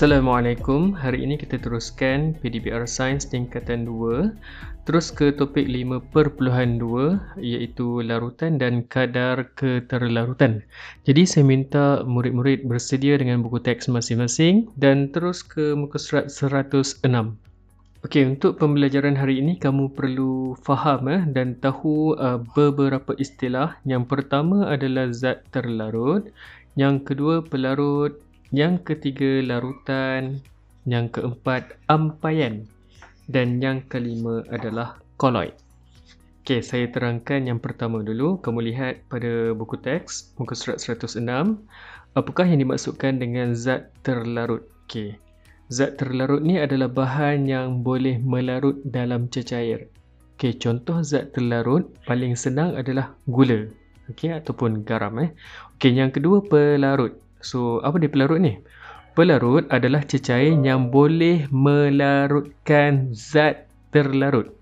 Assalamualaikum. Hari ini kita teruskan PDBR Sains tingkatan 2. Terus ke topik 5.2 iaitu larutan dan kadar keterlarutan. Jadi saya minta murid-murid bersedia dengan buku teks masing-masing dan terus ke muka surat 106. Okey, untuk pembelajaran hari ini kamu perlu faham eh, dan tahu uh, beberapa istilah. Yang pertama adalah zat terlarut, yang kedua pelarut, yang ketiga larutan, yang keempat ampaian dan yang kelima adalah koloid. Okey, saya terangkan yang pertama dulu. Kamu lihat pada buku teks muka surat 106, apakah yang dimaksudkan dengan zat terlarut? Okey. Zat terlarut ni adalah bahan yang boleh melarut dalam cecair. Okey, contoh zat terlarut paling senang adalah gula. Okey, ataupun garam eh. Okey, yang kedua pelarut. So, apa dia pelarut ni? Pelarut adalah cecair yang boleh melarutkan zat terlarut.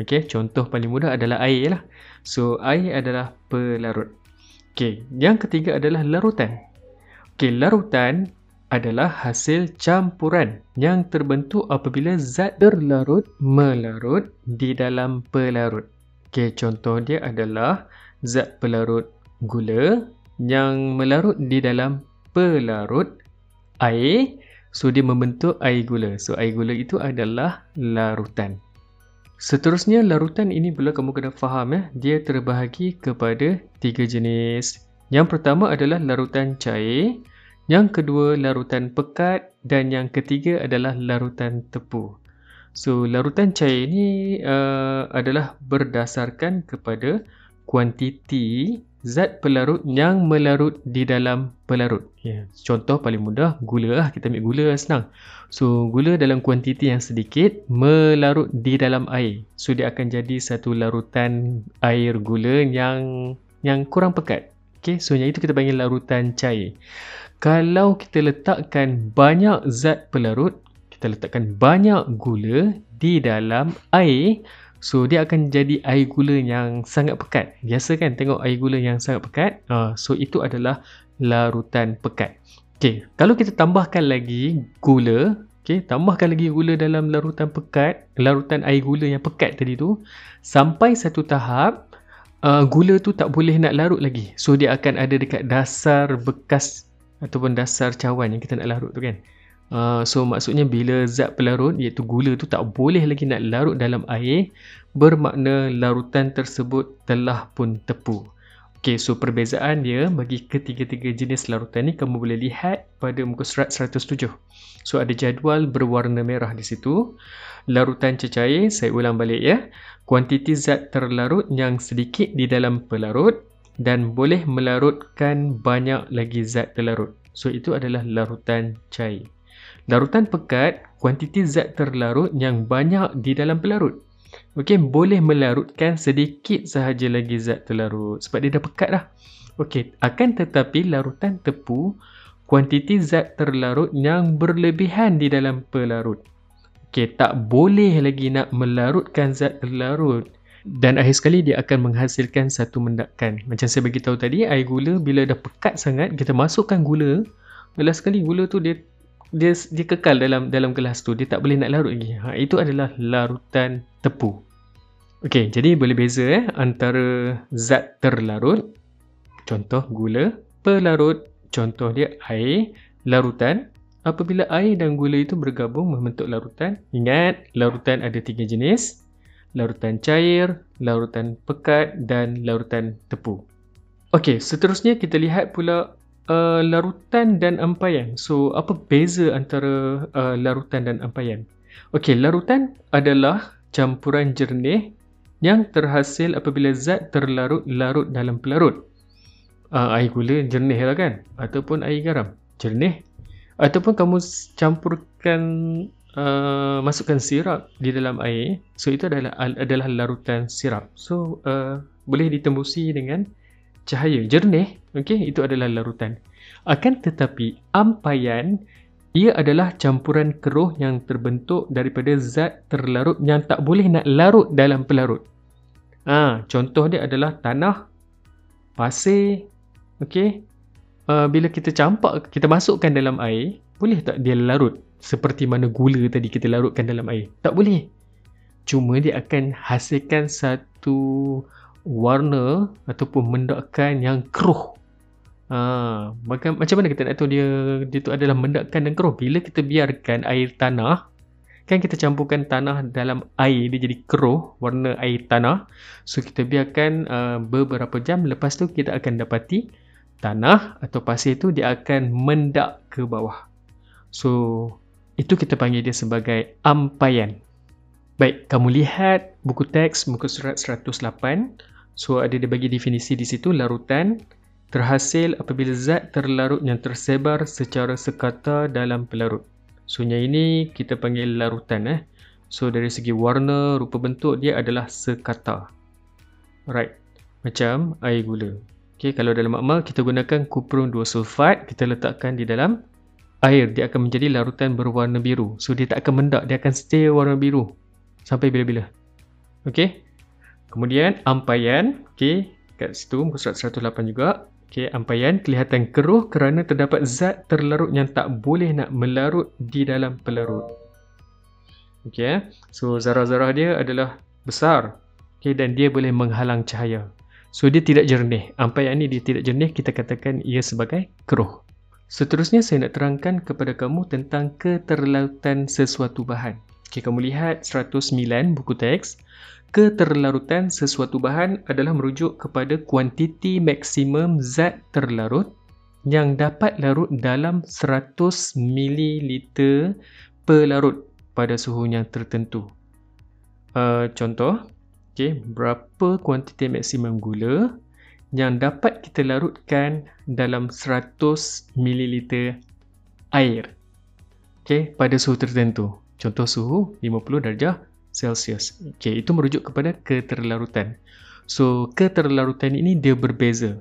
Okey, contoh paling mudah adalah air lah. So, air adalah pelarut. Okey, yang ketiga adalah larutan. Okey, larutan adalah hasil campuran yang terbentuk apabila zat terlarut melarut di dalam pelarut. Okey, contoh dia adalah zat pelarut gula yang melarut di dalam pelarut air. So, dia membentuk air gula. So, air gula itu adalah larutan. Seterusnya, larutan ini pula kamu kena faham. Ya, dia terbahagi kepada tiga jenis. Yang pertama adalah larutan cair. Yang kedua larutan pekat dan yang ketiga adalah larutan tepu. So larutan cair ini uh, adalah berdasarkan kepada kuantiti zat pelarut yang melarut di dalam pelarut. Yeah. Contoh paling mudah gula lah kita ambil gula lah senang. So gula dalam kuantiti yang sedikit melarut di dalam air. So dia akan jadi satu larutan air gula yang yang kurang pekat. Okay, so yang itu kita panggil larutan cair kalau kita letakkan banyak zat pelarut, kita letakkan banyak gula di dalam air, so dia akan jadi air gula yang sangat pekat. Biasa kan tengok air gula yang sangat pekat? Uh, so itu adalah larutan pekat. Okay, kalau kita tambahkan lagi gula, okay, tambahkan lagi gula dalam larutan pekat, larutan air gula yang pekat tadi tu, sampai satu tahap, uh, gula tu tak boleh nak larut lagi. So dia akan ada dekat dasar bekas ataupun dasar cawan yang kita nak larut tu kan. Uh, so maksudnya bila zat pelarut iaitu gula tu tak boleh lagi nak larut dalam air bermakna larutan tersebut telah pun tepu. Okey, so perbezaan dia bagi ketiga-tiga jenis larutan ni kamu boleh lihat pada muka surat 107. So ada jadual berwarna merah di situ. Larutan cecair, saya ulang balik ya. Kuantiti zat terlarut yang sedikit di dalam pelarut dan boleh melarutkan banyak lagi zat terlarut. So itu adalah larutan cair. Larutan pekat, kuantiti zat terlarut yang banyak di dalam pelarut. Okey, boleh melarutkan sedikit sahaja lagi zat terlarut sebab dia dah pekat dah. Okey, akan tetapi larutan tepu, kuantiti zat terlarut yang berlebihan di dalam pelarut. Okey, tak boleh lagi nak melarutkan zat terlarut dan akhir sekali dia akan menghasilkan satu mendakan. Macam saya bagi tahu tadi, air gula bila dah pekat sangat, kita masukkan gula, last sekali gula tu dia dia dia kekal dalam dalam gelas tu, dia tak boleh nak larut lagi. Ha, itu adalah larutan tepu. Okey, jadi boleh beza eh antara zat terlarut, contoh gula, pelarut, contoh dia air, larutan. Apabila air dan gula itu bergabung membentuk larutan, ingat larutan ada tiga jenis larutan cair, larutan pekat dan larutan tepu. Okey, seterusnya kita lihat pula uh, larutan dan ampaian. So, apa beza antara uh, larutan dan ampaian? Okey, larutan adalah campuran jernih yang terhasil apabila zat terlarut larut dalam pelarut. Uh, air gula jernih lah kan? Ataupun air garam jernih. Ataupun kamu campurkan Uh, masukkan sirap di dalam air so itu adalah adalah larutan sirap so uh, boleh ditembusi dengan cahaya jernih. Okey itu adalah larutan. Akan tetapi ampaian ia adalah campuran keruh yang terbentuk daripada zat terlarut yang tak boleh nak larut dalam pelarut. Ha, contoh dia adalah tanah pasir. Okey uh, bila kita campak kita masukkan dalam air Boleh tak dia larut? Seperti mana gula tadi kita larutkan dalam air? Tak boleh. Cuma dia akan hasilkan satu warna ataupun mendakan yang keruh. Ha, maka, macam mana kita nak tahu dia dia tu adalah mendakan dan keruh? Bila kita biarkan air tanah kan kita campurkan tanah dalam air dia jadi keruh warna air tanah so kita biarkan uh, beberapa jam lepas tu kita akan dapati tanah atau pasir tu dia akan mendak ke bawah so itu kita panggil dia sebagai ampayan baik kamu lihat buku teks muka surat 108 so ada dia bagi definisi di situ larutan terhasil apabila zat terlarut yang tersebar secara sekata dalam pelarut So yang ini kita panggil larutan eh. So dari segi warna, rupa bentuk dia adalah sekata. Right. Macam air gula. Okay, kalau dalam makmal kita gunakan kuprum 2 sulfat, kita letakkan di dalam air. Dia akan menjadi larutan berwarna biru. So dia tak akan mendak, dia akan stay warna biru. Sampai bila-bila. Okay. Kemudian ampayan. Okay. Kat situ muka surat 108 juga. Okay, ampayan kelihatan keruh kerana terdapat zat terlarut yang tak boleh nak melarut di dalam pelarut. Okay, so zarah-zarah dia adalah besar okay, dan dia boleh menghalang cahaya. So dia tidak jernih. Ampayan ni dia tidak jernih, kita katakan ia sebagai keruh. Seterusnya saya nak terangkan kepada kamu tentang keterlarutan sesuatu bahan. Okay, kamu lihat 109 buku teks keterlarutan sesuatu bahan adalah merujuk kepada kuantiti maksimum zat terlarut yang dapat larut dalam 100 ml per larut pada suhu yang tertentu. Uh, contoh, okay, berapa kuantiti maksimum gula yang dapat kita larutkan dalam 100 ml air okay, pada suhu tertentu. Contoh suhu 50 darjah Celsius. Okey, itu merujuk kepada keterlarutan. So, keterlarutan ini dia berbeza.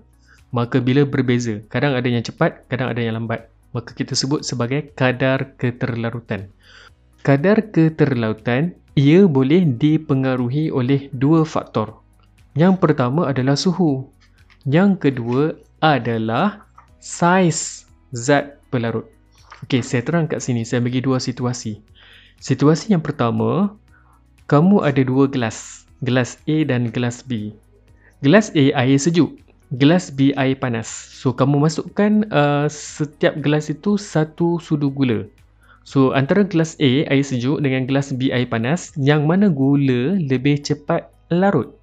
Maka bila berbeza, kadang ada yang cepat, kadang ada yang lambat. Maka kita sebut sebagai kadar keterlarutan. Kadar keterlarutan ia boleh dipengaruhi oleh dua faktor. Yang pertama adalah suhu. Yang kedua adalah saiz zat pelarut. Okey, saya terang kat sini. Saya bagi dua situasi. Situasi yang pertama, kamu ada dua gelas, gelas A dan gelas B. Gelas A air sejuk, gelas B air panas. So kamu masukkan uh, setiap gelas itu satu sudu gula. So antara gelas A air sejuk dengan gelas B air panas, yang mana gula lebih cepat larut?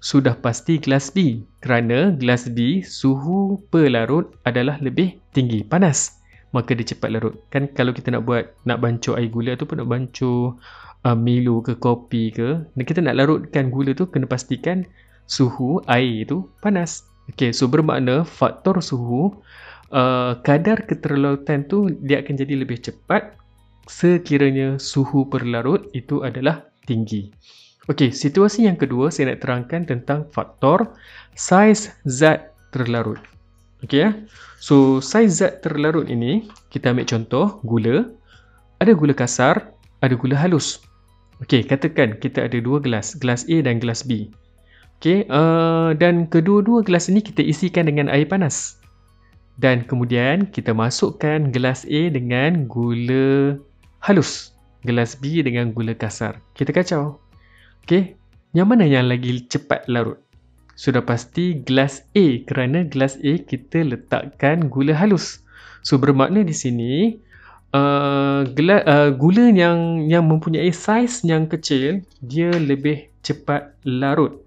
Sudah pasti gelas B kerana gelas B suhu pelarut adalah lebih tinggi, panas. Maka dia cepat larut. Kan kalau kita nak buat nak bancuh air gula ataupun nak bancuh uh, Milo ke kopi ke kita nak larutkan gula tu kena pastikan suhu air tu panas. Okay, so bermakna faktor suhu uh, kadar keterlarutan tu dia akan jadi lebih cepat. Sekiranya suhu perlarut itu adalah tinggi. Okay, situasi yang kedua saya nak terangkan tentang faktor saiz zat terlarut Okay, ya. so saiz zat terlarut ini kita ambil contoh gula ada gula kasar ada gula halus Okey, katakan kita ada dua gelas, gelas A dan gelas B. Okey, uh, dan kedua-dua gelas ini kita isikan dengan air panas. Dan kemudian kita masukkan gelas A dengan gula halus, gelas B dengan gula kasar. Kita kacau. Okey, yang mana yang lagi cepat larut? Sudah pasti gelas A kerana gelas A kita letakkan gula halus. So bermakna di sini uh, gela, uh, gula yang yang mempunyai saiz yang kecil dia lebih cepat larut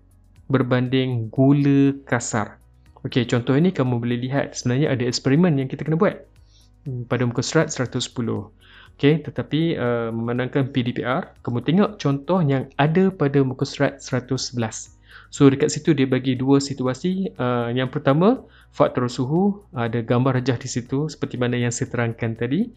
berbanding gula kasar. Okey, contoh ini kamu boleh lihat sebenarnya ada eksperimen yang kita kena buat pada muka surat 110. Okey, tetapi uh, memandangkan PDPR, kamu tengok contoh yang ada pada muka surat 111. So dekat situ dia bagi dua situasi. Uh, yang pertama, faktor suhu, ada gambar rajah di situ seperti mana yang saya terangkan tadi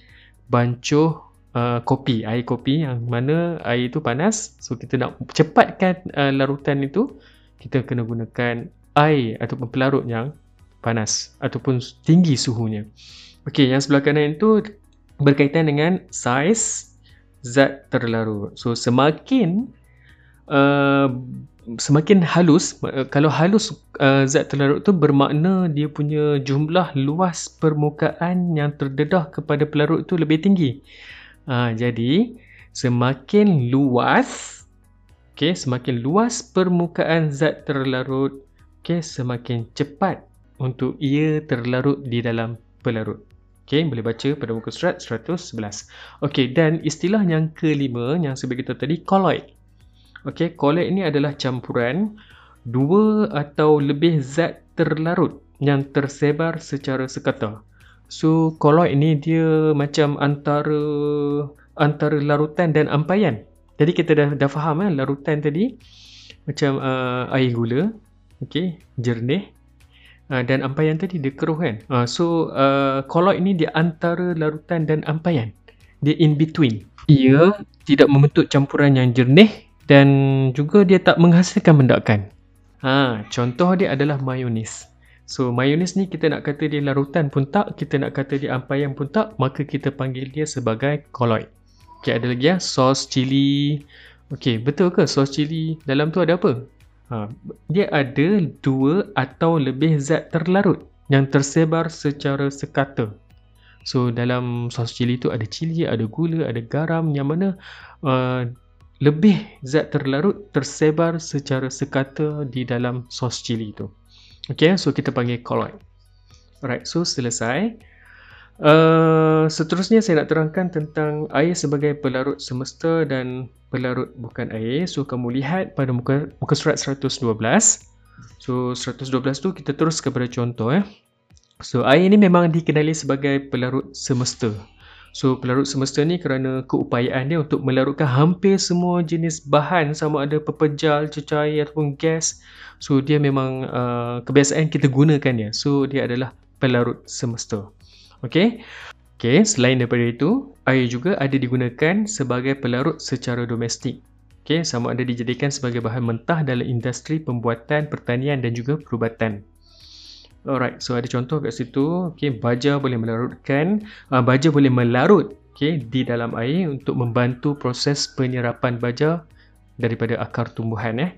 bancuh uh, kopi, air kopi yang mana air itu panas. So kita nak cepatkan uh, larutan itu, kita kena gunakan air ataupun pelarut yang panas ataupun tinggi suhunya. Okey, yang sebelah kanan itu berkaitan dengan saiz zat terlarut. So semakin uh, semakin halus uh, kalau halus uh, zat terlarut tu bermakna dia punya jumlah luas permukaan yang terdedah kepada pelarut tu lebih tinggi uh, jadi semakin luas okay, semakin luas permukaan zat terlarut okay, semakin cepat untuk ia terlarut di dalam pelarut Okay, boleh baca pada muka surat 111. Okay, dan istilah yang kelima yang saya beritahu tadi, colloid. Okay, colloid ini adalah campuran dua atau lebih zat terlarut yang tersebar secara sekata. So, colloid ini dia macam antara antara larutan dan ampaian. Jadi kita dah dah faham eh, larutan tadi macam uh, air gula, okay, jernih. Uh, dan ampaian tadi dia keruh kan. Uh, so uh, colloid ini dia antara larutan dan ampaian. Dia in between. Ia tidak membentuk campuran yang jernih dan juga dia tak menghasilkan mendakan. Ha, contoh dia adalah mayonis. So mayonis ni kita nak kata dia larutan pun tak, kita nak kata dia ampaian pun tak, maka kita panggil dia sebagai colloid. Okay, ada lagi ya, sos cili. Okay, betul ke sos cili dalam tu ada apa? Ha, dia ada dua atau lebih zat terlarut yang tersebar secara sekata. So dalam sos cili tu ada cili, ada gula, ada garam yang mana uh, lebih zat terlarut tersebar secara sekata di dalam sos cili tu. Okay, so kita panggil colloid. Alright, so selesai. Uh, seterusnya saya nak terangkan tentang air sebagai pelarut semesta dan pelarut bukan air. So kamu lihat pada muka muka surat 112. So 112 tu kita terus kepada contoh eh. So air ini memang dikenali sebagai pelarut semesta. So pelarut semesta ni kerana keupayaan dia untuk melarutkan hampir semua jenis bahan sama ada pepejal, cecair ataupun gas. So dia memang uh, kebiasaan kita gunakan dia. So dia adalah pelarut semesta. Okey. Okey, selain daripada itu, air juga ada digunakan sebagai pelarut secara domestik. Okey, sama ada dijadikan sebagai bahan mentah dalam industri pembuatan, pertanian dan juga perubatan. Alright, so ada contoh kat situ. Okey, baja boleh melarutkan, uh, baja boleh melarut okey di dalam air untuk membantu proses penyerapan baja daripada akar tumbuhan eh.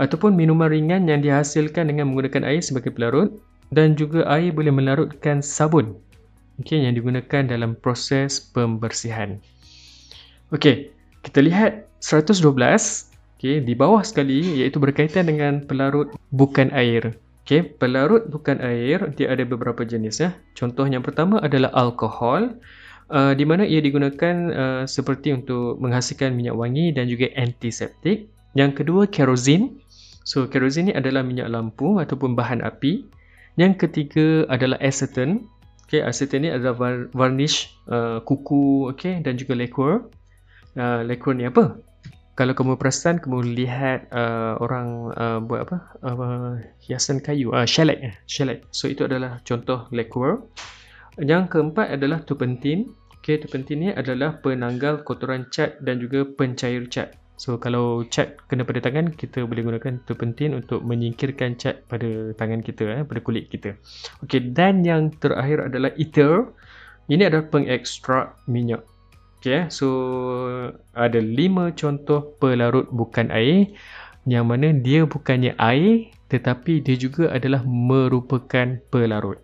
Ataupun minuman ringan yang dihasilkan dengan menggunakan air sebagai pelarut dan juga air boleh melarutkan sabun okay, yang digunakan dalam proses pembersihan. Okey, kita lihat 112 okay, di bawah sekali iaitu berkaitan dengan pelarut bukan air. Okay, pelarut bukan air dia ada beberapa jenis ya. Contoh yang pertama adalah alkohol uh, di mana ia digunakan uh, seperti untuk menghasilkan minyak wangi dan juga antiseptik. Yang kedua kerosin. So kerosin ni adalah minyak lampu ataupun bahan api. Yang ketiga adalah acetone Okay, acetate ni adalah varnish uh, kuku okay, dan juga lacquer. Uh, lacquer ni apa? Kalau kamu perasan, kamu lihat uh, orang uh, buat apa? Uh, hiasan kayu, uh, shellac. Eh, shellac. So, itu adalah contoh lacquer. Yang keempat adalah turpentine. Okay, turpentine ni adalah penanggal kotoran cat dan juga pencair cat. So kalau cat kena pada tangan kita boleh gunakan turpentine untuk menyingkirkan cat pada tangan kita eh, pada kulit kita. Okey dan yang terakhir adalah ether. Ini adalah pengekstrak minyak. Okey eh. so ada lima contoh pelarut bukan air yang mana dia bukannya air tetapi dia juga adalah merupakan pelarut.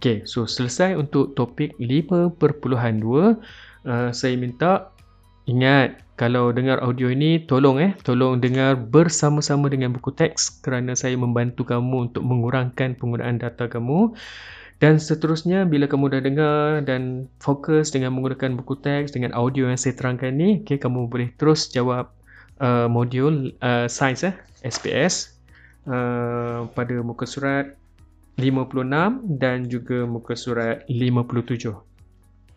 Okey so selesai untuk topik 5.2. Uh, saya minta ingat kalau dengar audio ini tolong eh tolong dengar bersama-sama dengan buku teks kerana saya membantu kamu untuk mengurangkan penggunaan data kamu dan seterusnya bila kamu dah dengar dan fokus dengan menggunakan buku teks dengan audio yang saya terangkan ni okay, kamu boleh terus jawab uh, modul uh, sains eh SPS uh, pada muka surat 56 dan juga muka surat 57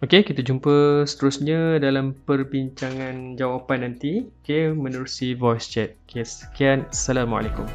Okey, kita jumpa seterusnya dalam perbincangan jawapan nanti. Okey, menerusi voice chat. Okey, sekian. Assalamualaikum.